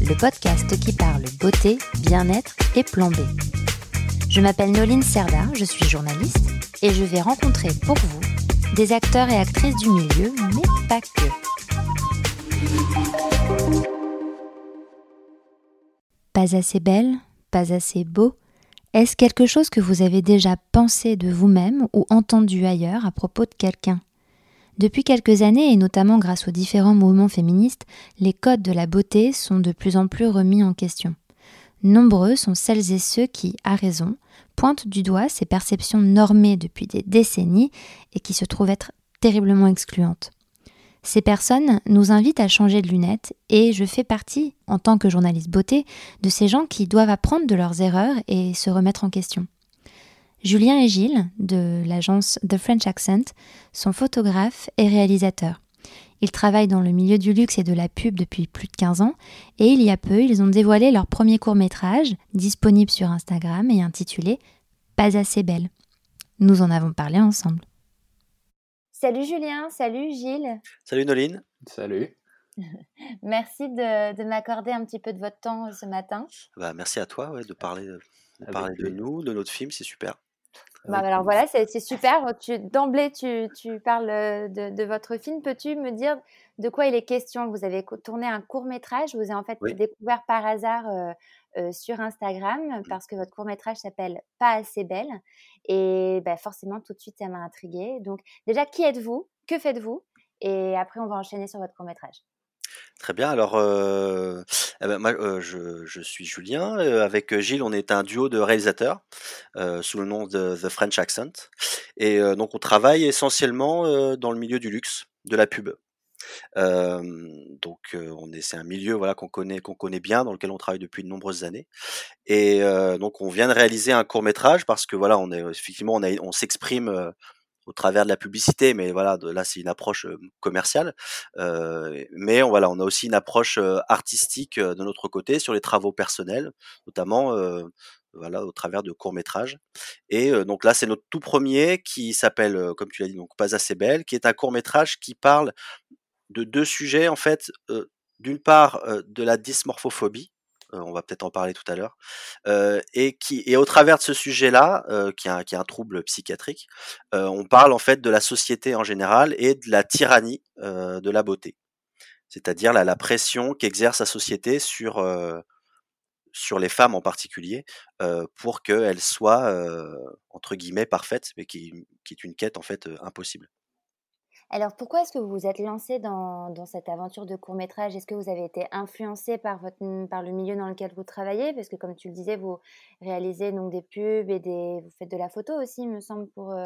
le podcast qui parle beauté, bien-être et plan B. Je m'appelle Noline Serda, je suis journaliste et je vais rencontrer pour vous des acteurs et actrices du milieu, mais pas que. Pas assez belle, pas assez beau, est-ce quelque chose que vous avez déjà pensé de vous-même ou entendu ailleurs à propos de quelqu'un? Depuis quelques années, et notamment grâce aux différents mouvements féministes, les codes de la beauté sont de plus en plus remis en question. Nombreux sont celles et ceux qui, à raison, pointent du doigt ces perceptions normées depuis des décennies et qui se trouvent être terriblement excluantes. Ces personnes nous invitent à changer de lunettes et je fais partie, en tant que journaliste beauté, de ces gens qui doivent apprendre de leurs erreurs et se remettre en question. Julien et Gilles, de l'agence The French Accent, sont photographes et réalisateurs. Ils travaillent dans le milieu du luxe et de la pub depuis plus de 15 ans et il y a peu, ils ont dévoilé leur premier court métrage, disponible sur Instagram et intitulé Pas assez belle. Nous en avons parlé ensemble. Salut Julien, salut Gilles. Salut Noline. Salut. merci de, m'accorder un petit peu de votre temps ce matin. Bah, merci à toi de parler, de, parler de nous, de notre film, c'est super. Bah, alors voilà, c'est super. D'emblée, tu, tu, parles euh, de, votre film. Peux-tu me dire de quoi il est question? Vous avez tourné un court métrage. Vous avez en fait découvert par hasard euh, euh, sur Instagram mmh. parce que votre court métrage s'appelle Pas assez belle. Et bah, forcément, tout de suite, ça m'a intriguée. Donc déjà, qui êtes-vous? Que faites-vous? Et après, on va enchaîner sur votre court métrage. Très bien. Alors, eh ben, moi, je, suis Julien. Avec Gilles, on est un duo de réalisateurs sous le nom de The French Accent. Et donc, on travaille essentiellement dans le milieu du luxe, de la pub. donc, on est, c'est un milieu voilà qu'on connaît, qu'on connaît bien, dans lequel on travaille depuis de nombreuses années. Et donc, on vient de réaliser un court métrage parce que voilà, on est effectivement, on s'exprime au travers de la publicité, mais voilà, là c'est une approche commerciale. Euh, mais on, voilà, on a aussi une approche artistique de notre côté sur les travaux personnels, notamment voilà, au travers de courts métrages. Et donc là, c'est notre tout premier qui s'appelle, comme tu l'as dit, donc pas assez belle, qui est un court métrage qui parle de deux sujets en fait. D'une part, de la dysmorphophobie, on va peut-être en parler tout à l'heure, et qui et au travers de ce sujet-là, qui, est un, trouble psychiatrique, on parle en fait de la société en général et de la tyrannie de la beauté, c'est-à-dire la, pression qu'exerce la société sur les femmes en particulier, pour qu'elles soient entre guillemets parfaites, mais qui, qui est une quête en fait impossible. Alors, pourquoi est-ce que vous vous êtes lancé dans, dans cette aventure de court métrage Est-ce que vous avez été influencé par, votre, par le milieu dans lequel vous travaillez? Parce que, comme tu le disais, vous réalisez donc des pubs et des, vous faites de la photo aussi, il me semble, pour, euh,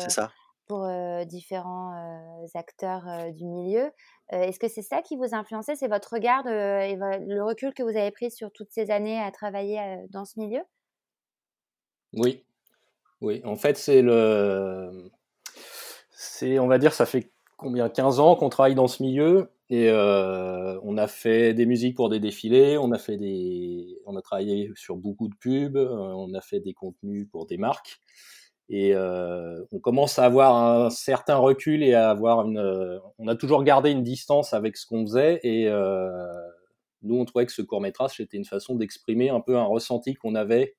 pour euh, différents euh, acteurs du milieu. Est-ce que c'est ça qui vous a influencé? C'est votre regard et le recul que vous avez pris sur toutes ces années à travailler dans ce milieu? Oui. Oui, en fait, c'est le. C'est, on va dire, ça fait combien 15 ans qu'on travaille dans ce milieu et euh, on a fait des musiques pour des défilés, on a fait des, on a travaillé sur beaucoup de pubs, euh, on a fait des contenus pour des marques et euh, on commence à avoir un certain recul et à avoir une, on a toujours gardé une distance avec ce qu'on faisait et nous on trouvait que ce court métrage c'était une façon d'exprimer un peu un ressenti qu'on avait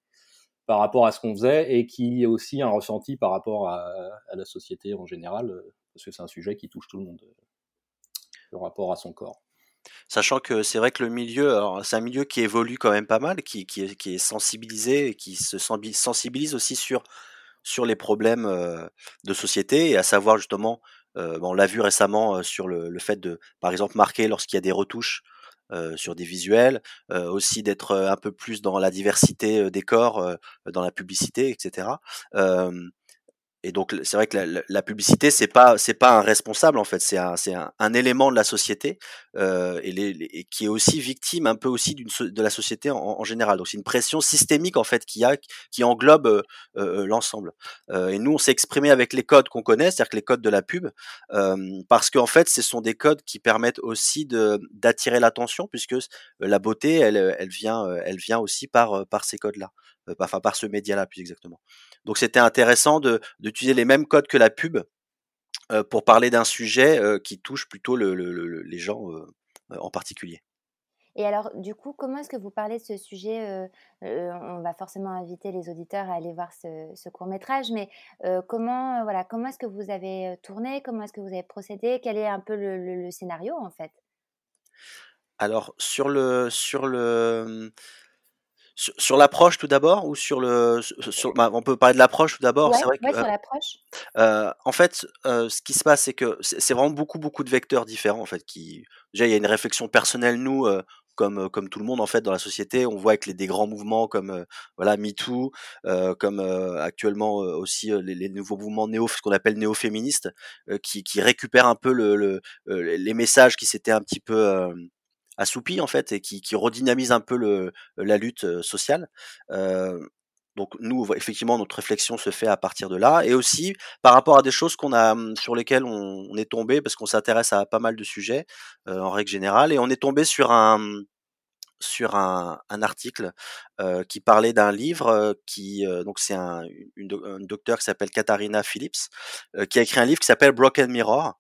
par rapport à ce qu'on faisait et qui est aussi un ressenti par rapport à, à la société en général parce que c'est un sujet qui touche tout le monde, euh, le rapport à son corps. Sachant que c'est vrai que le milieu, c'est un milieu qui évolue quand même pas mal, qui, est, sensibilisé et qui se sensibilise aussi sur, sur les problèmes euh, de société, et à savoir justement, euh, on l'a vu récemment sur le, fait de, par exemple, marquer lorsqu'il y a des retouches sur des visuels, aussi d'être un peu plus dans la diversité des corps, dans la publicité, etc et donc c'est vrai que la, la, publicité c'est pas c'est pas un responsable en fait. C'est un c'est un, élément de la société euh, et, les, et, qui est aussi victime un peu aussi d'une de la société en, en général. Donc c'est une pression systémique en fait qui a qui englobe euh, euh, l'ensemble. Euh, et nous on s'est exprimé avec les codes qu'on connaît c'est-à-dire que les codes de la pub euh, parce qu'en fait ce sont des codes qui permettent aussi de d'attirer l'attention puisque la beauté elle elle vient elle vient aussi par par ces codes là enfin par ce média là plus exactement donc c'était intéressant d'utiliser les mêmes codes que la pub euh, pour parler d'un sujet euh, qui touche plutôt le, le, les gens euh, en particulier. Et alors, du coup, comment est-ce que vous parlez de ce sujet On va forcément inviter les auditeurs à aller voir ce, ce court métrage, mais comment, voilà, comment est-ce que vous avez tourné Comment est-ce que vous avez procédé Quel est un peu le, le scénario en fait? Alors sur le sur le sur, l'approche tout d'abord ou sur le sur, bah, on peut parler de l'approche tout d'abord c'est vrai que, sur l'approche. euh, en fait euh, ce qui se passe c'est que c'est vraiment beaucoup beaucoup de vecteurs différents en fait qui déjà il y a une réflexion personnelle nous euh, comme comme tout le monde en fait dans la société. On voit avec les des grands mouvements comme euh, voilà MeToo euh, comme actuellement aussi les, les, nouveaux mouvements néo ce qu'on appelle néo-féministes qui qui récupèrent un peu le, le les messages qui s'étaient un petit peu assoupi en fait et qui, qui redynamise un peu le, la lutte sociale. Donc nous, effectivement, notre réflexion se fait à partir de là, et aussi par rapport à des choses qu'on a mmh, sur lesquelles on, est tombé parce qu'on s'intéresse à pas mal de sujets en règle générale, et on est tombé sur un mmh, sur un, article qui parlait d'un livre qui donc c'est un, une, une, docteur qui s'appelle Katharina Phillips qui a écrit un livre qui s'appelle Broken Mirror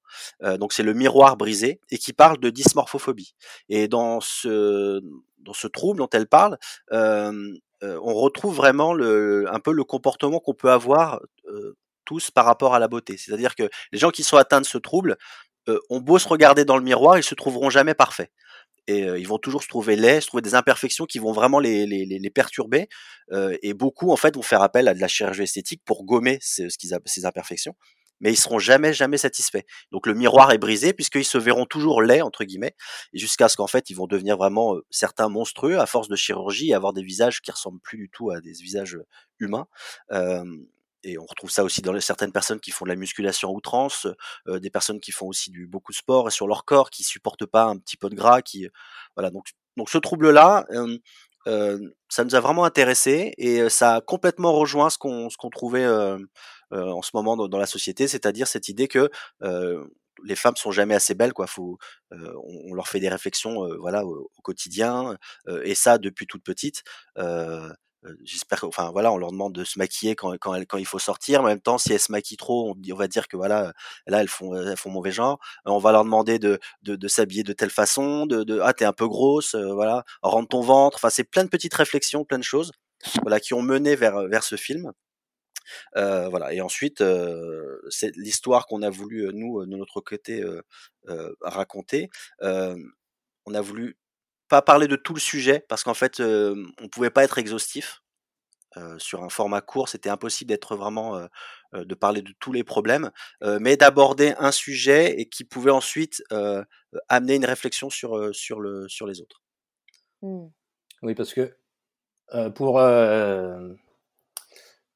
donc c'est le miroir brisé et qui parle de dysmorphophobie. Et dans ce dans ce trouble dont elle parle on retrouve vraiment le un peu le comportement qu'on peut avoir tous par rapport à la beauté. C'est-à-dire que les gens qui sont atteints de ce trouble ont beau se regarder dans le miroir ils se trouveront jamais parfaits et ils vont toujours se trouver laids, se trouver des imperfections qui vont vraiment les, les, les perturber. Et beaucoup en fait vont faire appel à de la chirurgie esthétique pour gommer ce, ce qu'ils ces imperfections, mais ils seront jamais jamais satisfaits. Donc le miroir est brisé puisqu'ils se verront toujours laids entre guillemets, jusqu'à ce qu'en fait ils vont devenir vraiment certains monstrueux à force de chirurgie et avoir des visages qui ressemblent plus du tout à des visages humains. Euh, et on retrouve ça aussi dans certaines personnes qui font de la musculation outrance, euh, des personnes qui font aussi du beaucoup de sport sur leur corps qui supportent pas un petit peu de gras, qui voilà donc donc ce trouble là, euh, euh, ça nous a vraiment intéressé et ça a complètement rejoint ce qu'on ce qu'on trouvait en ce moment dans, la société, c'est-à-dire cette idée que les femmes sont jamais assez belles quoi. Faut euh, on, leur fait des réflexions euh, voilà au, quotidien euh, et ça depuis toute petite j'espère enfin voilà on leur demande de se maquiller quand quand, quand il faut sortir en même temps si elles se maquillent trop on, va dire que voilà là elles font elles font mauvais genre on va leur demander de de, de s'habiller de telle façon de, de ah t'es un peu grosse voilà rentre ton ventre enfin c'est plein de petites réflexions plein de choses voilà qui ont mené vers vers ce film euh, voilà. Et ensuite, euh, c'est l'histoire qu'on a voulu nous de notre côté euh, raconter. on a voulu pas parler de tout le sujet parce qu'en fait, on pouvait pas être exhaustif. sur un format court, c'était impossible d'être vraiment de parler de tous les problèmes, mais d'aborder un sujet et qui pouvait ensuite amener une réflexion sur sur le sur les autres. Mmh. Oui, parce que pour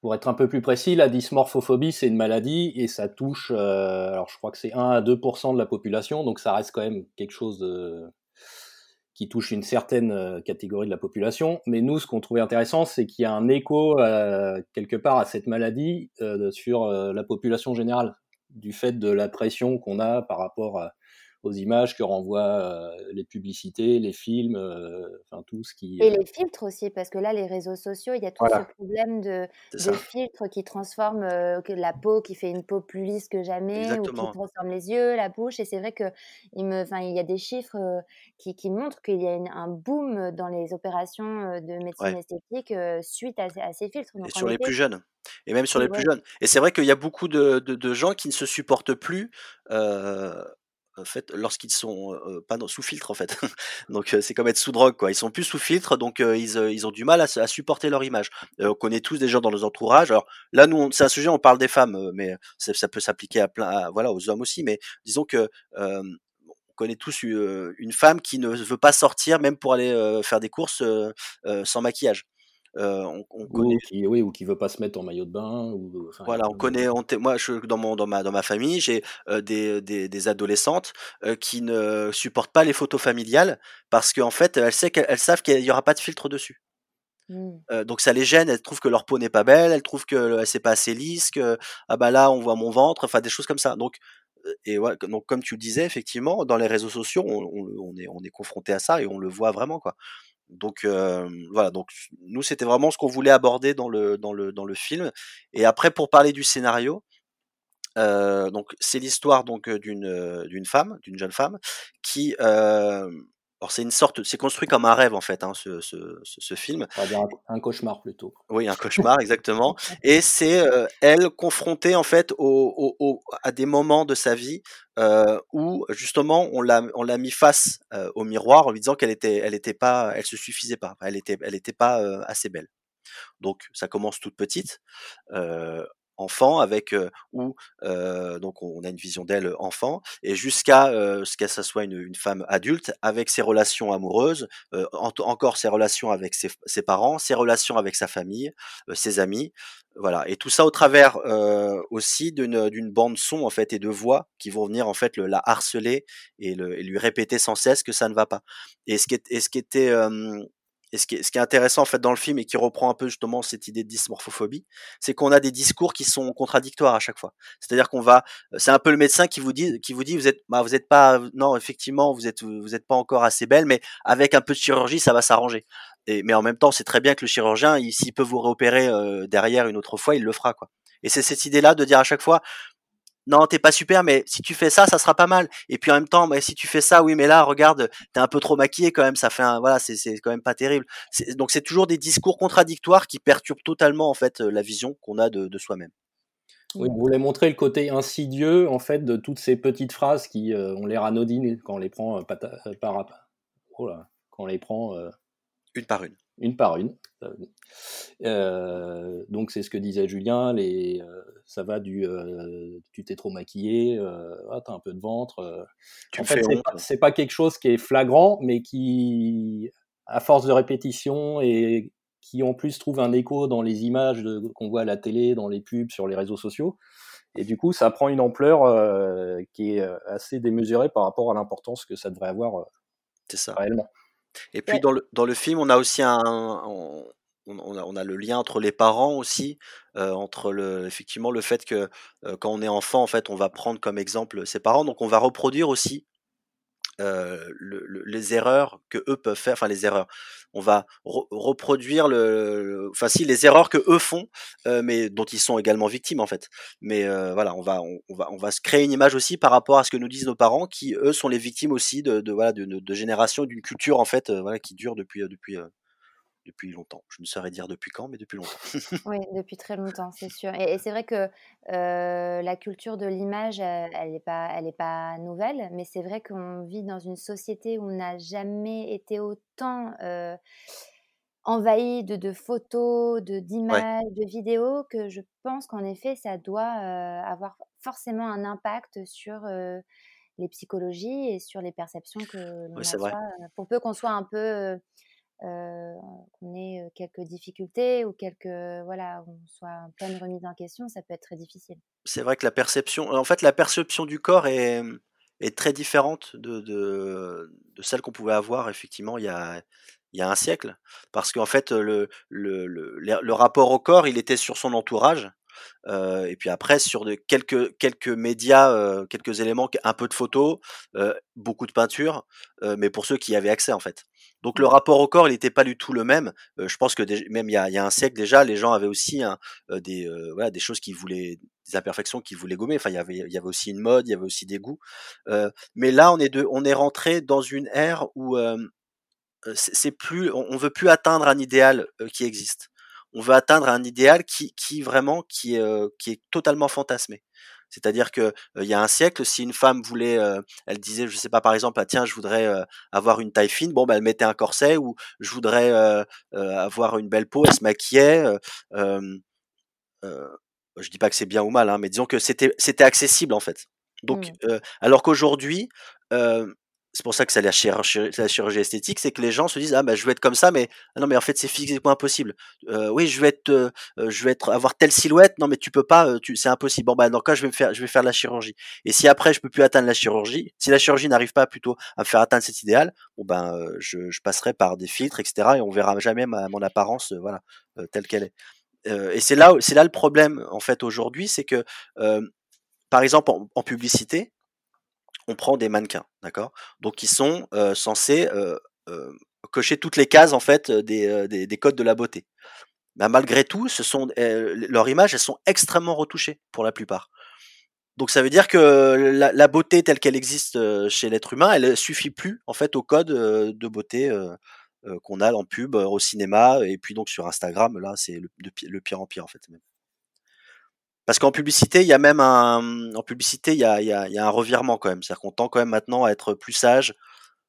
pour être un peu plus précis, la dysmorphophobie, c'est une maladie et ça touche, euh, alors je crois que c'est 1 à 2% de la population, donc ça reste quand même quelque chose de, qui touche une certaine euh, catégorie de la population. Mais nous, ce qu'on trouvait intéressant, c'est qu'il y a un écho euh, quelque part à cette maladie euh, sur la population générale, du fait de la pression qu'on a par rapport à, aux images que renvoient euh, les publicités, les films, euh, enfin tout ce qui. Et les filtres aussi, parce que là, les réseaux sociaux, il y a tout voilà. ce problème de, de filtres qui transforment euh, que la peau, qui fait une peau plus lisse que jamais, Exactement. ou qui transforme les yeux, la bouche. Et c'est vrai que il me, enfin, il y a des chiffres euh, qui, qui, montrent qu'il y a une, un boom dans les opérations de médecine ouais. esthétique suite à, à, ces filtres. Donc, et sur les plus jeunes et même sur les ouais. plus jeunes. Et c'est vrai qu'il y a beaucoup de, de, de, gens qui ne se supportent plus euh, en fait lorsqu'ils sont euh, pas sous filtre en fait. Donc euh, c'est comme être sous drogue quoi. Ils sont plus sous filtre donc euh, ils, ils ont du mal à, à supporter leur image. On connaît tous des gens dans nos entourages. Alors là nous c'est un sujet on parle des femmes mais ça peut s'appliquer à plein à, voilà aux hommes aussi. Mais disons que on connaît tous une femme qui ne veut pas sortir même pour aller faire des courses sans maquillage on, on Ou connaît qui, oui, ou qui veut pas se mettre en maillot de bain, ou enfin, a voilà, on de connaît, on moi, je dans mon dans ma dans ma famille, j'ai, des des des adolescentes, qui ne supportent pas les photos familiales parce qu'en fait, elles sait qu'elles elles savent qu'il y aura pas de filtre dessus. Mmh. Donc ça les gêne, elles trouvent que leur peau n'est pas belle, elles trouvent que c'est pas assez lisse, que ah bah là on voit mon ventre, enfin des choses comme ça. Donc et ouais, donc comme tu le disais effectivement, dans les réseaux sociaux, on on on est on est confronté à ça et on le voit vraiment quoi. Donc voilà, donc nous c'était vraiment ce qu'on voulait aborder dans le film. Et après pour parler du scénario, c'est l'histoire heu, d'une, femme, d'une jeune femme qui, alors c'est une sorte c'est construit comme un rêve en fait, hein, ce ce ce ce film. on va dire un un cauchemar plutôt. Oui, un cauchemar, exactement. Et c'est euh, elle confrontée en fait au, au- au- à des moments de sa vie euh, où justement on l'a on l'a mis face euh, au miroir en lui disant qu'elle était elle était pas elle se suffisait pas, elle était elle était pas assez belle. Donc ça commence toute petite, enfant avec, heu, où, heu, donc on a une vision d'elle enfant et jusqu'à, heu, ce qu'elle soit une une femme adulte avec ses relations amoureuses, ent encore ses relations avec ses ses parents, ses relations avec sa famille, ses amis, voilà et tout ça au travers, aussi d'une, bande son en fait et de voix qui vont venir en fait le la harceler et le et lui répéter sans cesse que ça ne va pas. Et ce qui est et ce qui était, et ce qui est ce qui est intéressant en fait dans le film et qui reprend un peu justement cette idée de dysmorphophobie, c'est qu'on a des discours qui sont contradictoires à chaque fois. C'est-à-dire qu'on va, c'est un peu le médecin qui vous dit, qui vous dit, vous êtes, bah, vous êtes pas, non, effectivement, vous êtes, vous êtes pas encore assez belle, mais avec un peu de chirurgie, ça va s'arranger. Et, mais en même temps, c'est très bien que le chirurgien, il- s'il peut vous réopérer euh, derrière une autre fois, il le fera, quoi. Et c'est cette idée-là de dire à chaque fois, non, t'es pas super, mais si tu fais ça, ça sera pas mal. Et puis en même temps, mais si tu fais ça, oui, mais là, regarde, t'es un peu trop maquillé quand même, ça fait un, voilà, c'est, c'est quand même pas terrible. C'est- donc c'est toujours des discours contradictoires qui perturbent totalement en fait euh, la vision qu'on a de, de soi-même. Oui, on voulait montrer le côté insidieux en fait de toutes ces petites phrases qui euh, ont l'air anodines quand on les prend euh, pata- euh, par oh là, quand on les prend euh, Une par une. Une par une. Euh, donc c'est ce que disait Julien, les, euh, ça va du euh, tu t'es trop maquillé, ah, t'as un peu de ventre. Tu en fait, c'est pas, pas quelque chose qui est flagrant, mais qui, à force de répétition et qui en plus trouve un écho dans les images qu'on voit à la télé, dans les pubs, sur les réseaux sociaux. Et du coup, ça prend une ampleur qui est assez démesurée par rapport à l'importance que ça devrait avoir C'est ça. réellement. Et puis Ouais. dans le dans le film, on a aussi un, on, on a, on a le lien entre les parents aussi, euh, entre le effectivement le fait que euh, quand on est enfant, en fait, on va prendre comme exemple ses parents, donc on va reproduire aussi euh, le- le- les erreurs que eux peuvent faire, enfin les erreurs. On va re- reproduire le, enfin si les erreurs que eux font, euh, mais dont ils sont également victimes en fait. Mais euh, voilà, on va, on, va, on va se créer une image aussi par rapport à ce que nous disent nos parents, qui eux sont les victimes aussi de, de voilà, de, de, générations, d'une culture en fait, euh, voilà, qui dure depuis, euh, depuis, depuis longtemps. Je ne saurais dire depuis quand, mais depuis longtemps. Oui, depuis très longtemps, c'est sûr. Et, et c'est vrai que euh, la culture de l'image, elle n'est pas, elle est pas nouvelle, mais c'est vrai qu'on vit dans une société où on n'a jamais été autant euh, envahi de, de photos, de Ouais, d'images, de vidéos, que je pense qu'en effet, ça doit euh, avoir forcément un impact sur les psychologies et sur les perceptions que l'on ouais, a vrai. Pour peu qu'on soit un peu euh, euh, qu'on ait euh, quelques difficultés ou quelques voilà, on soit en pleine remise en question, ça peut être très difficile. C'est vrai que la perception, en fait, la perception du corps est, est très différente de, celle qu'on pouvait avoir effectivement il y a, un siècle. Parce qu'en fait, le, rapport au corps, il était sur son entourage. Euh, et puis après, sur quelques, médias, euh, quelques éléments, un peu de photos, euh, beaucoup de peinture, euh, mais pour ceux qui y avaient accès en fait. Donc le rapport au corps, il n'était pas du tout le même. Euh, je pense que même il y, a, un siècle déjà, les gens avaient aussi un, euh, des, choses qui voulaient, des imperfections qu'ils voulaient gommer. Enfin, il y avait, aussi une mode, il y avait aussi des goûts. Euh, mais là, on est, de, on est rentré dans une ère où c'est plus, on, on veut plus atteindre un idéal qui existe on veut atteindre un idéal qui, qui vraiment qui est, euh, qui est totalement fantasmé. C'est-à-dire que euh, il y a un siècle, si une femme voulait, euh, elle disait, je sais pas, par exemple, ah, tiens, je voudrais avoir une taille fine, bon, bah, elle mettait un corset, ou je voudrais avoir une belle peau, elle se maquillait. je dis pas que c'est bien ou mal, hein, mais disons que c'était c'était accessible en fait. Donc, mmh. alors qu'aujourd'hui, c'est pour ça que c'est la chirurgie, la chirurgie esthétique, c'est que les gens se disent ah bah je veux être comme ça, mais ah non mais en fait c'est physiquement impossible. Euh, oui, je vais être, euh, je vais être avoir telle silhouette, non mais tu peux pas, tu, c'est impossible. Bon bah dans cas je vais me faire, je vais faire la chirurgie? Et si après je peux plus atteindre la chirurgie, si la chirurgie n'arrive pas plutôt à me faire atteindre cet idéal, bon ben je, je, passerai par des filtres etc. Et on verra jamais ma, mon apparence voilà telle qu'elle est. et c'est là, c'est là le problème en fait aujourd'hui, c'est que par exemple en publicité, on prend des mannequins, d'accord? Donc ils sont censés cocher toutes les cases en fait des, des, codes de la beauté. Mais malgré tout, ce sont leurs images, elles sont extrêmement retouchées pour la plupart. Donc ça veut dire que la, beauté telle qu'elle existe chez l'être humain, elle suffit plus en fait au code de beauté qu'on a en pub, au cinéma et puis donc sur Instagram. Là, c'est le, pire en pire en fait. Parce qu'en publicité, il y a même un, en publicité, il y a, il y a, il y a un revirement quand même. C'est-à-dire qu'on tend quand même maintenant à être plus sage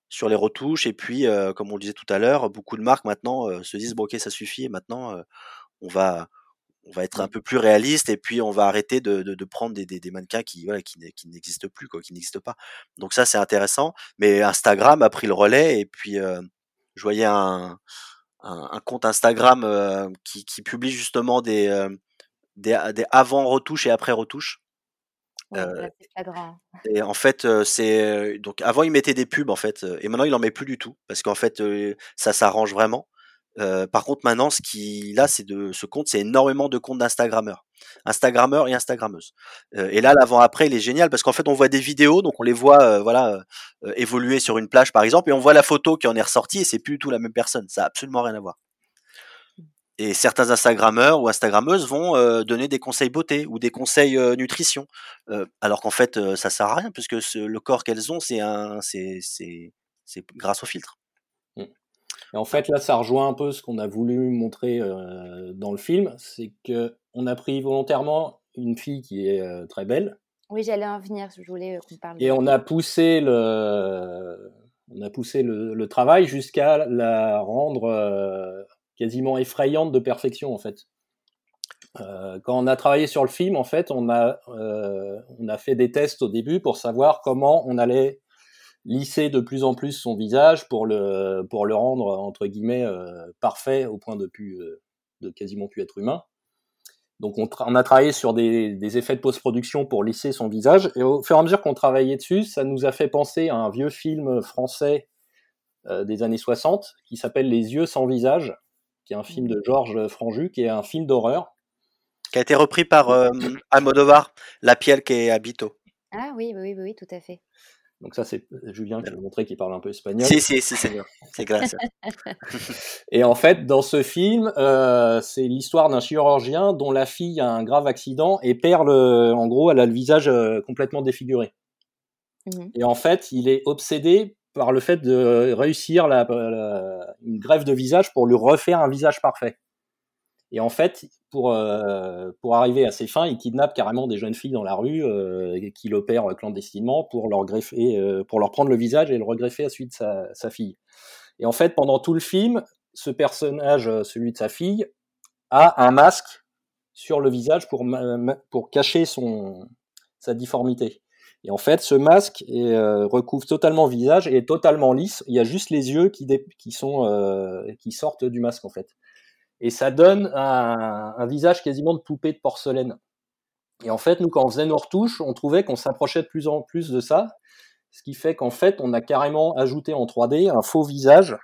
sur les retouches. Et puis, euh, comme on le disait tout à l'heure, beaucoup de marques maintenant euh, se disent bon, ok, ça suffit. Et maintenant, euh, on va, on va être un peu plus réaliste. Et puis, on va arrêter de, de, de prendre des, des, des, mannequins qui, voilà, qui, qui n'existent plus, quoi, qui n'existent pas. Donc ça, c'est intéressant. Mais Instagram a pris le relais. Et puis, je voyais un, un, un compte Instagram qui, qui publie justement des des, des avant retouches et après retouches. euh, et en fait, c'est donc avant il mettait des pubs en fait, et maintenant il en met plus du tout parce qu'en fait ça s'arrange vraiment. Euh, par contre, maintenant, ce qui là, c'est de ce compte, c'est énormément de comptes d'Instagrammeurs, Instagrammeurs et Instagrammeuses. Euh, et là, l'avant-après, il est génial parce qu'en fait, on voit des vidéos, donc on les voit, voilà, évoluer sur une plage, par exemple, et on voit la photo qui en est ressortie, et c'est plus du tout la même personne. Ça a absolument rien à voir et certains Instagrammeurs ou Instagrammeuses vont euh, donner des conseils beauté ou des conseils euh, nutrition, euh, alors qu'en fait euh, ça sert à rien puisque ce, le corps qu'elles ont c'est un c'est c'est c'est grâce au filtre. Mmh. Et en fait là ça rejoint un peu ce qu'on a voulu montrer dans le film, c'est que on a pris volontairement une fille qui est très belle. Oui j'allais en venir, je voulais qu'on parle. Et on a poussé le on a poussé le, le travail jusqu'à la rendre quasiment effrayante de perfection en fait. Euh, quand on a travaillé sur le film, en fait, on a euh, on a fait des tests au début pour savoir comment on allait lisser de plus en plus son visage pour le rendre entre guillemets euh, parfait au point de plus de quasiment plus être humain. Donc on, a travaillé sur des, effets de post-production pour lisser son visage et au fur et à mesure qu'on travaillait dessus, ça nous a fait penser à un vieux film français des années 60 qui s'appelle Les yeux sans visage qui est un film de Georges Franju, qui est un film d'horreur. Qui a été repris par euh, Almodovar, La Piel qui est Habito. Ah oui, oui, oui, tout à fait. Donc ça, c'est Julien qui a montré qu'il parle un peu espagnol. Si, si, si, c'est bien. C'est grâce. et en fait, dans ce film, euh, c'est l'histoire d'un chirurgien dont la fille a un grave accident et perd le, en gros, elle a le visage euh, complètement défiguré. Mmh et en fait, il est obsédé par le fait de réussir la, une greffe de visage pour lui refaire un visage parfait. Et en fait, pour, euh, pour arriver à ses fins, il kidnappe carrément des jeunes filles dans la rue euh, qu'il opère clandestinement pour leur greffer, euh, pour leur prendre le visage et le regreffer à suite de sa, sa, fille. Et en fait, pendant tout le film, ce personnage, celui de sa fille, a un masque sur le visage pour, pour cacher son, sa difformité. Et en fait, ce masque euh, recouvre totalement le visage et est totalement lisse. Il y a juste les yeux qui, euh, sortent du masque, en fait. Et ça donne un, un, visage quasiment de poupée de porcelaine. Et en fait, nous, quand on faisait nos retouches, on trouvait qu'on s'approchait de plus en plus de ça. Ce qui fait qu'en fait, on a carrément ajouté en 3D un faux visage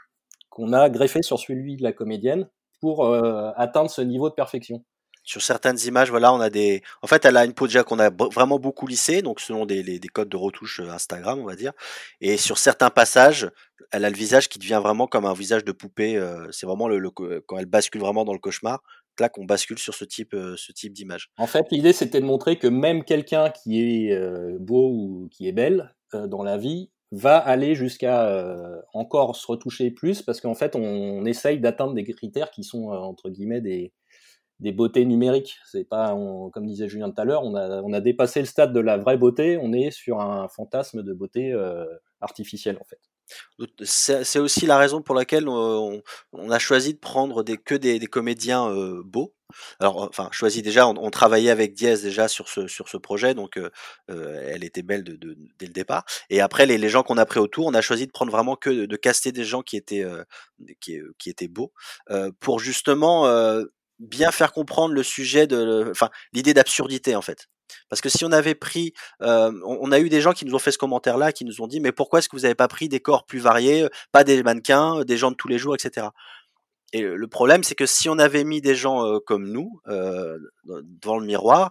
qu'on a greffé sur celui de la comédienne pour euh, atteindre ce niveau de perfection sur certaines images, voilà, on a des. En fait, elle a une peau déjà qu'on a vraiment beaucoup lissée, donc selon des, des, codes de retouche euh, Instagram, on va dire. Et sur certains passages, elle a le visage qui devient vraiment comme un visage de poupée. Euh, c'est vraiment le, le, quand elle bascule vraiment dans le cauchemar, là qu'on bascule sur ce type, euh, ce type d'image. En fait, l'idée c'était de montrer que même quelqu'un qui est beau ou qui est belle dans la vie va aller jusqu'à encore se retoucher plus parce qu'en fait, on, on essaye d'atteindre des critères qui sont entre guillemets des des beautés numériques. C'est pas, comme disait Julien tout à l'heure, on a, on a dépassé le stade de la vraie beauté. On est sur un fantasme de beauté euh, artificielle en fait. C'est aussi la raison pour laquelle on, a choisi de prendre des, que des, comédiens euh, beaux. Alors, enfin, choisi déjà, on, travaillait avec Diez déjà sur ce, sur ce projet, donc euh, euh, elle était belle de, dès le départ. Et après, les, les gens qu'on a pris autour, on a choisi de prendre vraiment que de, caster des gens qui étaient, qui, qui, étaient beaux, pour justement bien faire comprendre le sujet de, enfin, l'idée d'absurdité en fait. Parce que si on avait pris, on, a eu des gens qui nous ont fait ce commentaire-là, qui nous ont dit, mais pourquoi est-ce que vous n'avez pas pris des corps plus variés, pas des mannequins, des gens de tous les jours, etc. Et le problème, c'est que si on avait mis des gens comme nous devant le miroir,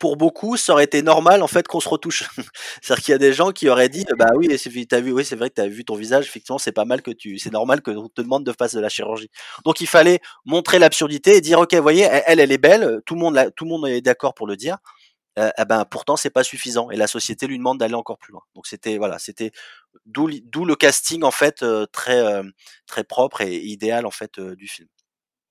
pour beaucoup, ça aurait été normal en fait qu'on se retouche. C'est-à-dire qu'il y a des gens qui auraient dit, bah oui, t'as vu, oui, c'est vrai que tu as vu ton visage. Effectivement, c'est pas mal que tu, c'est normal que on te demande de faire de la chirurgie. Donc il fallait montrer l'absurdité et dire, ok, voyez, elle, elle est belle, tout le monde, tout le monde est d'accord pour le dire. Euh, eh ben pourtant c'est pas suffisant et la société lui demande d'aller encore plus loin. Donc c'était voilà, c'était d'où le casting en fait euh, très euh, très propre et idéal en fait du film.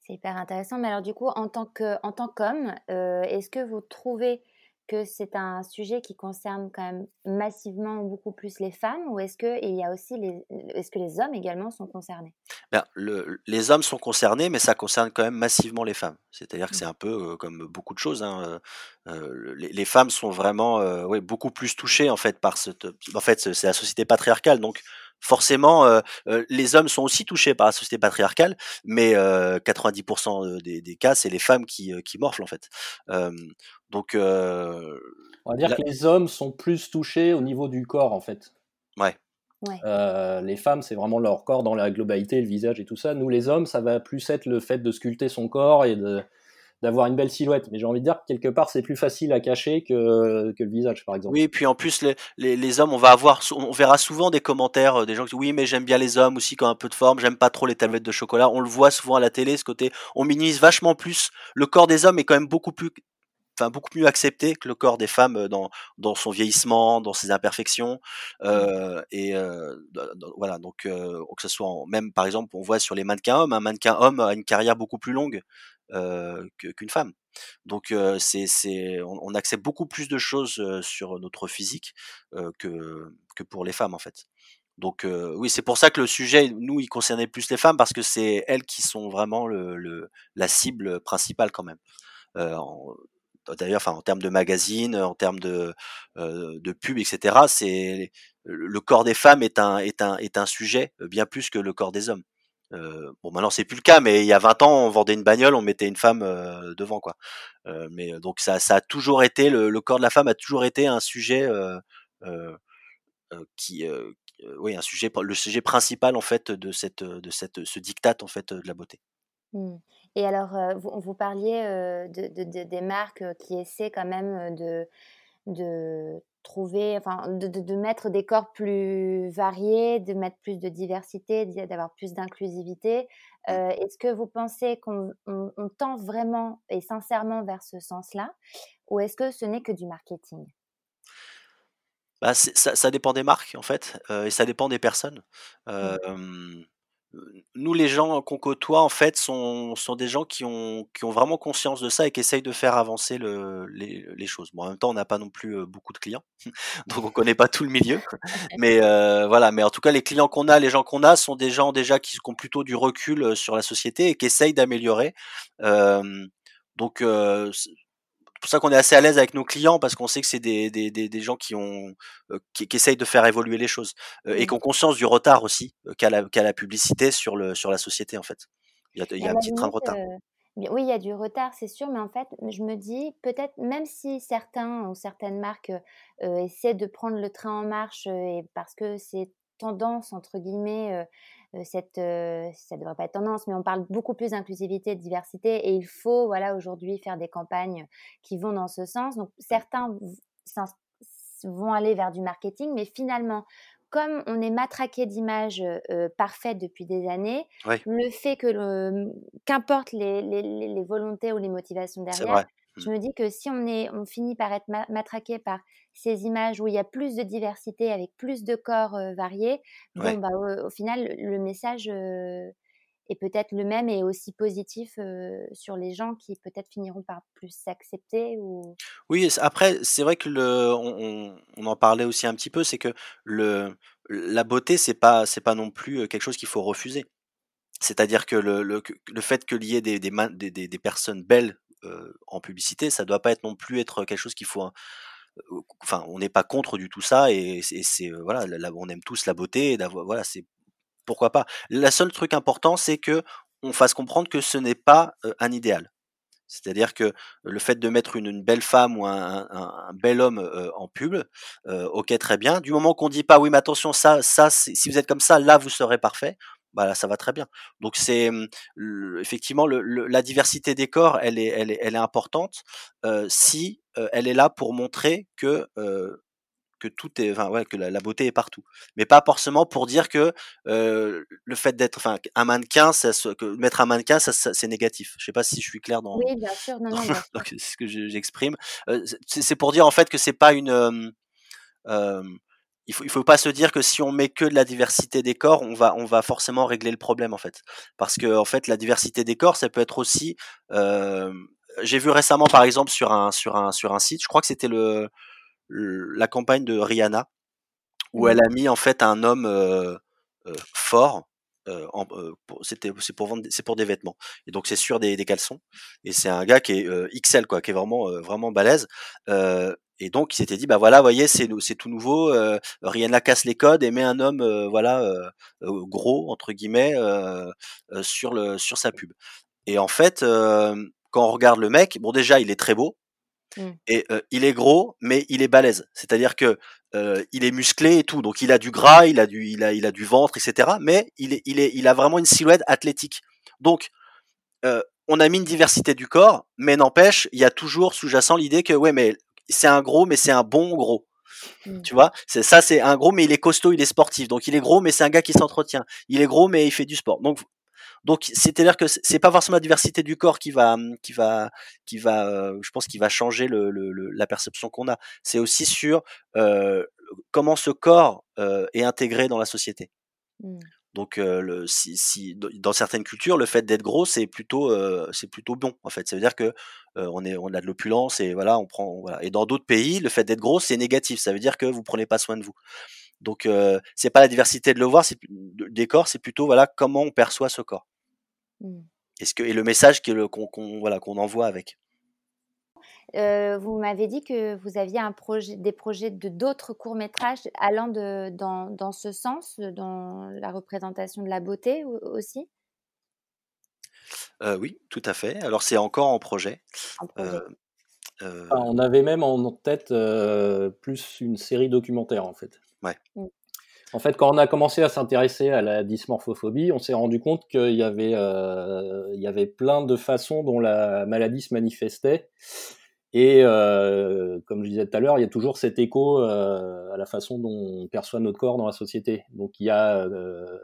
C'est hyper intéressant. Mais alors, du coup, en tant que, en tant qu'homme, euh, est-ce que vous trouvez que c'est un sujet qui concerne quand même massivement beaucoup plus les femmes ou est-ce que il y a aussi les est-ce que les hommes également sont concernés? Ben, le, les hommes sont concernés mais ça concerne quand même massivement les femmes c'est-à-dire que mmh. c'est un peu euh, comme beaucoup de choses hein, euh, les, les, femmes sont vraiment ouais, beaucoup plus touchées en fait par cette en fait c'est la société patriarcale donc forcément, euh, euh, les hommes sont aussi touchés par la société patriarcale, mais 90% euh, des, des, cas, c'est les femmes qui, qui morflent en fait. donc, on va dire que les hommes sont plus touchés au niveau du corps en fait. Ouais. Ouais. les femmes, c'est vraiment leur corps dans la globalité, le visage et tout ça. Nous, les hommes, ça va plus être le fait de sculpter son corps et de, d'avoir une belle silhouette. Mais j'ai envie de dire que quelque part, c'est plus facile à cacher que, que le visage, par exemple. Oui, et puis en plus, les, les, les, hommes, on va avoir, on verra souvent des commentaires euh, des gens qui disent oui, mais j'aime bien les hommes aussi qui ont un peu de forme, j'aime pas trop les tablettes de chocolat. On le voit souvent à la télé, ce côté, on minimise vachement plus. Le corps des hommes est quand même beaucoup plus Enfin, beaucoup mieux accepté que le corps des femmes euh, dans, dans son vieillissement, dans ses imperfections. Euh, et euh, voilà, donc euh, que ce soit même par exemple, on voit sur les mannequins hommes, un mannequin homme a une carrière beaucoup plus longue qu'une femme. Donc c'est, c'est, on, accepte beaucoup plus de choses sur notre physique que, que pour les femmes en fait. Donc oui, c'est pour ça que le sujet, nous, il concernait plus les femmes parce que c'est elles qui sont vraiment le, le la cible principale quand même. D'ailleurs, enfin, en termes de magazines, en termes de, de pub, etc., c'est le corps des femmes est un, est un, est un sujet bien plus que le corps des hommes. Euh, bon, maintenant c'est plus le cas, mais il y a 20 ans, on vendait une bagnole, on mettait une femme euh, devant, quoi. Euh, mais donc ça, ça a toujours été le, corps de la femme a toujours été un sujet qui, oui, un sujet, le sujet principal en fait de cette, de cette, ce diktat en fait de la beauté. Mmh. Et alors, vous, parliez de, de, de, des marques qui essaient quand même de trouver, enfin, de, de, mettre des corps plus variés, de mettre plus de diversité, d'avoir plus d'inclusivité. Mmh. Euh, Est-ce que vous pensez qu'on on, on tend vraiment et sincèrement vers ce sens-là, ou est-ce que ce n'est que du marketing? Bah, ça, ça, dépend des marques en fait, euh, et ça dépend des personnes. Euh, mmh nous, les gens qu'on côtoie, en fait, sont, sont des gens qui ont, qui ont vraiment conscience de ça et qui essayent de faire avancer le, les, les choses. Bon, en même temps, on n'a pas non plus beaucoup de clients, donc on connaît pas tout le milieu. Mais euh, voilà, mais en tout cas, les clients qu'on a, les gens qu'on a, sont des gens déjà qui, ont plutôt du recul sur la société et qui essayent d'améliorer. Euh, donc, euh, pour ça qu'on est assez à l'aise avec nos clients parce qu'on sait que c'est des, des, des, des, gens qui ont euh, qui, qui, essayent de faire évoluer les choses euh, et mmh. qui ont conscience du retard aussi euh, qu'a la, qu la, publicité sur le sur la société en fait. Il y a, il y a un petit train de retard. oui, il y a du retard, c'est sûr, mais en fait, je me dis peut-être même si certains ou certaines marques essaient de prendre le train en marche et parce que c'est tendance entre guillemets cette, ça devrait pas être tendance, mais on parle beaucoup plus d'inclusivité, de diversité, et il faut, voilà, aujourd'hui faire des campagnes qui vont dans ce sens. Donc certains vont aller vers du marketing, mais finalement, comme on est matraqué d'images parfaites depuis des années, le fait que qu'importe les, les, les, volontés ou les motivations derrière, je mmh. me dis que si on, est, on finit par être matraqué par ces images où il y a plus de diversité avec plus de corps variés, bon, bah, au, final, le message est, et peut-être le même est aussi positif sur les gens qui peut-être finiront par plus s'accepter ou Oui, après c'est vrai que le on, on, en parlait aussi un petit peu, c'est que le la beauté c'est pas c'est pas non plus quelque chose qu'il faut refuser. C'est-à-dire que le, le, le fait qu'il y ait des, des, des, des personnes belles en publicité, ça doit pas être non plus être quelque chose qu'il faut enfin on n'est pas contre du tout ça et, c'est voilà on aime tous la beauté et voilà c'est pourquoi pas. La seule truc important, c'est que on fasse comprendre que ce n'est pas un idéal. C'est-à-dire que le fait de mettre une, belle femme ou un, bel homme en pub, ok très bien. Du moment qu'on dit pas oui mais attention ça ça si vous êtes comme ça là vous serez parfait, bah là ça va très bien. Donc c'est mmh, effectivement la diversité des corps elle est elle est, elle est importante si elle est là pour montrer que que tout est, enfin ouais, que la, beauté est partout, mais pas forcément pour dire que le fait d'être, enfin, un mannequin, ça, que mettre un mannequin, ça, c'est négatif. Je sais pas si je suis clair dans. Oui, bien sûr, non, non. c'est ce que j'exprime. C'est pour dire en fait que c'est pas une. Euh, il faut, il faut pas se dire que si on met que de la diversité des corps, on va, on va forcément régler le problème en fait, parce que en fait, la diversité des corps, ça peut être aussi. J'ai vu récemment, par exemple, sur un, sur un, sur un site, je crois que c'était le la campagne de Rihanna, où elle a mis en fait un homme fort. c'était c'est pour vendre c'est pour des vêtements et donc c'est sur des, des, caleçons et c'est un gars qui est XL quoi qui est vraiment vraiment balèze et donc il s'était dit bah voilà voyez c'est c'est tout nouveau Rihanna casse les codes et met un homme voilà gros entre guillemets sur le sur sa pub et en fait quand on regarde le mec bon déjà il est très beau Mmh. Et il est gros, mais il est balèze. C'est-à-dire que il est musclé et tout, donc il a du gras, il a du, il a, il a du ventre, etc. Mais il est, il est, il a vraiment une silhouette athlétique. Donc, on a mis une diversité du corps, mais n'empêche, il y a toujours sous-jacent l'idée que ouais, mais c'est un gros, mais c'est un bon gros. Mmh. Tu vois, c'est ça, c'est un gros, mais il est costaud, il est sportif. Donc il est gros, mais c'est un gars qui s'entretient. Il est gros, mais il fait du sport. Donc donc c'est-à-dire que c'est pas forcément la diversité du corps qui va qui va qui va euh, je pense qui va changer le, le, la perception qu'on a. C'est aussi sur euh, comment ce corps euh, est intégré dans la société. Mmh. Donc le, si, si, dans certaines cultures le fait d'être gros c'est plutôt c'est plutôt bon en fait. Ça veut dire que on est on a de l'opulence et voilà on prend voilà. Et dans d'autres pays le fait d'être gros c'est négatif. Ça veut dire que vous prenez pas soin de vous. Donc c'est pas la diversité de le voir, c'est des corps, c'est plutôt voilà comment on perçoit ce corps. Mmh. Est-ce que et le message qu'on voilà qu'on envoie avec. Euh, vous m'avez dit que vous aviez un projet, des projets de d'autres courts métrages allant de, dans, dans, ce sens, dans la représentation de la beauté aussi? Euh, oui, tout à fait. Alors c'est encore en projet. En projet. Euh, on avait même en tête plus une série documentaire en fait. Ouais. Mmh. En fait, quand on a commencé à s'intéresser à la dysmorphophobie, on s'est rendu compte qu'il y avait, euh, il y avait plein de façons dont la maladie se manifestait. Et euh, comme je disais tout à l'heure, il y a toujours cet écho euh, à la façon dont on perçoit notre corps dans la société. Donc il y a, euh,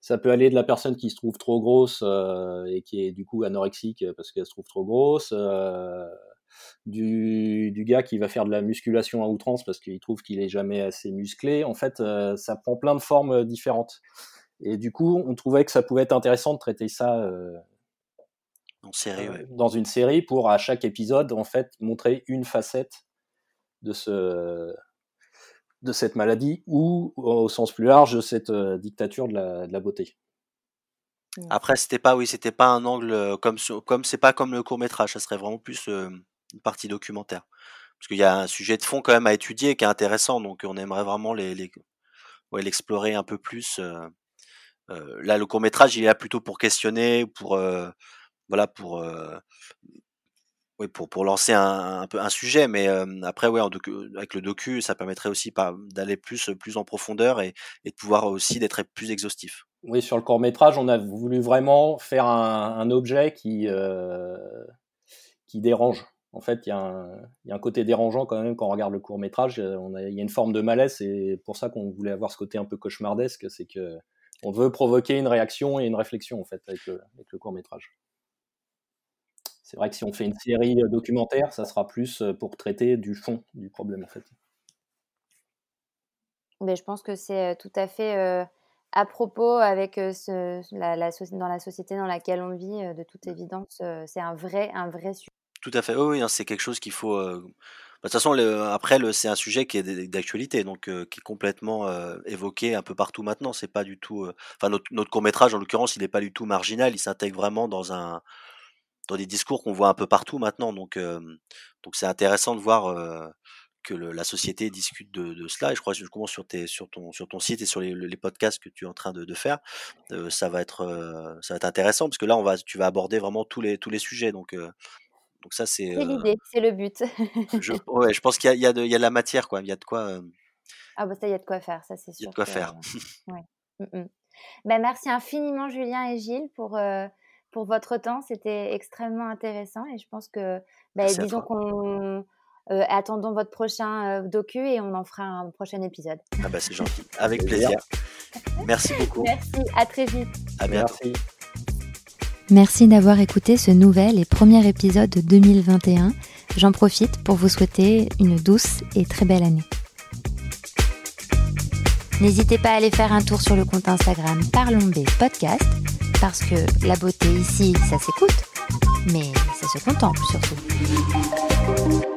ça peut aller de la personne qui se trouve trop grosse euh, et qui est du coup anorexique parce qu'elle se trouve trop grosse, euh, du, du, gars qui va faire de la musculation à outrance parce qu'il trouve qu'il est jamais assez musclé. En fait, euh, ça prend plein de formes euh, différentes. Et du coup, on trouvait que ça pouvait être intéressant de traiter ça euh, en série, dans une série pour à chaque épisode en fait montrer une facette de ce de cette maladie ou au sens plus large de cette dictature de la, de la beauté. Après, c'était pas, oui, c'était pas un angle comme comme c'est pas comme le court métrage, ça serait vraiment plus une partie documentaire. Parce qu'il y a un sujet de fond quand même à étudier qui est intéressant, donc on aimerait vraiment les, l'explorer un peu plus. Euh, euh, là, le court métrage, il est là plutôt pour questionner, pour euh, voilà, pour oui, pour, pour lancer un, un, peu un sujet, mais après, ouais, avec le docu, ça permettrait aussi d'aller plus, plus en profondeur et, et de pouvoir aussi d'être plus exhaustif. Oui, sur le court métrage, on a voulu vraiment faire un, objet qui, qui dérange. En fait, il y, a un côté dérangeant quand même quand on regarde le court métrage. Il y a une forme de malaise, et pour ça qu'on voulait avoir ce côté un peu cauchemardesque, c'est que on veut provoquer une réaction et une réflexion en fait avec le, court métrage. C'est vrai que si on fait une série documentaire, ça sera plus pour traiter du fond du problème en fait. Mais je pense que c'est tout à fait à propos avec ce, la, dans la société dans laquelle on vit, de toute évidence, c'est un vrai, un vrai sujet. Tout à fait. oui, hein, c'est quelque chose qu'il faut. Bah, de toute façon, le, après, le, c'est un sujet qui est d'actualité, donc qui est complètement évoqué un peu partout maintenant. C'est pas du tout. Enfin, notre, notre court métrage, en l'occurrence, il n'est pas du tout marginal. Il s'intègre vraiment dans un dans des discours qu'on voit un peu partout maintenant. Donc, donc c'est intéressant de voir que la société discute de, cela. Et je crois que commence sur, tes, sur, ton, sur ton site et sur les, podcasts que tu es en train de, faire, ça, va être, ça va être intéressant parce que là, on va, tu vas aborder vraiment tous les, tous les sujets. Donc, donc ça, c'est. L'idée, c'est le but. je, ouais, je pense qu'il y, y, a de, il y a de la matière, quoi. Il y a de quoi. Ah, bah ça, il y a de quoi faire, ça, c'est sûr. Il y a de quoi faire. ouais. Ben, merci infiniment, Julien et Gilles, pour pour votre temps. C'était extrêmement intéressant et je pense que, bah, disons qu'on euh, attendons votre prochain euh, docu et on en fera un prochain épisode. Ah bah c'est gentil, avec plaisir. Merci beaucoup. Merci, à très vite. À bientôt. Merci. Merci d'avoir écouté ce nouvel et premier épisode de 2021. J'en profite pour vous souhaiter une douce et très belle année. N'hésitez pas à aller faire un tour sur le compte Instagram Parlons B Podcast parce que la beauté ici, ça s'écoute, mais ça se contemple surtout.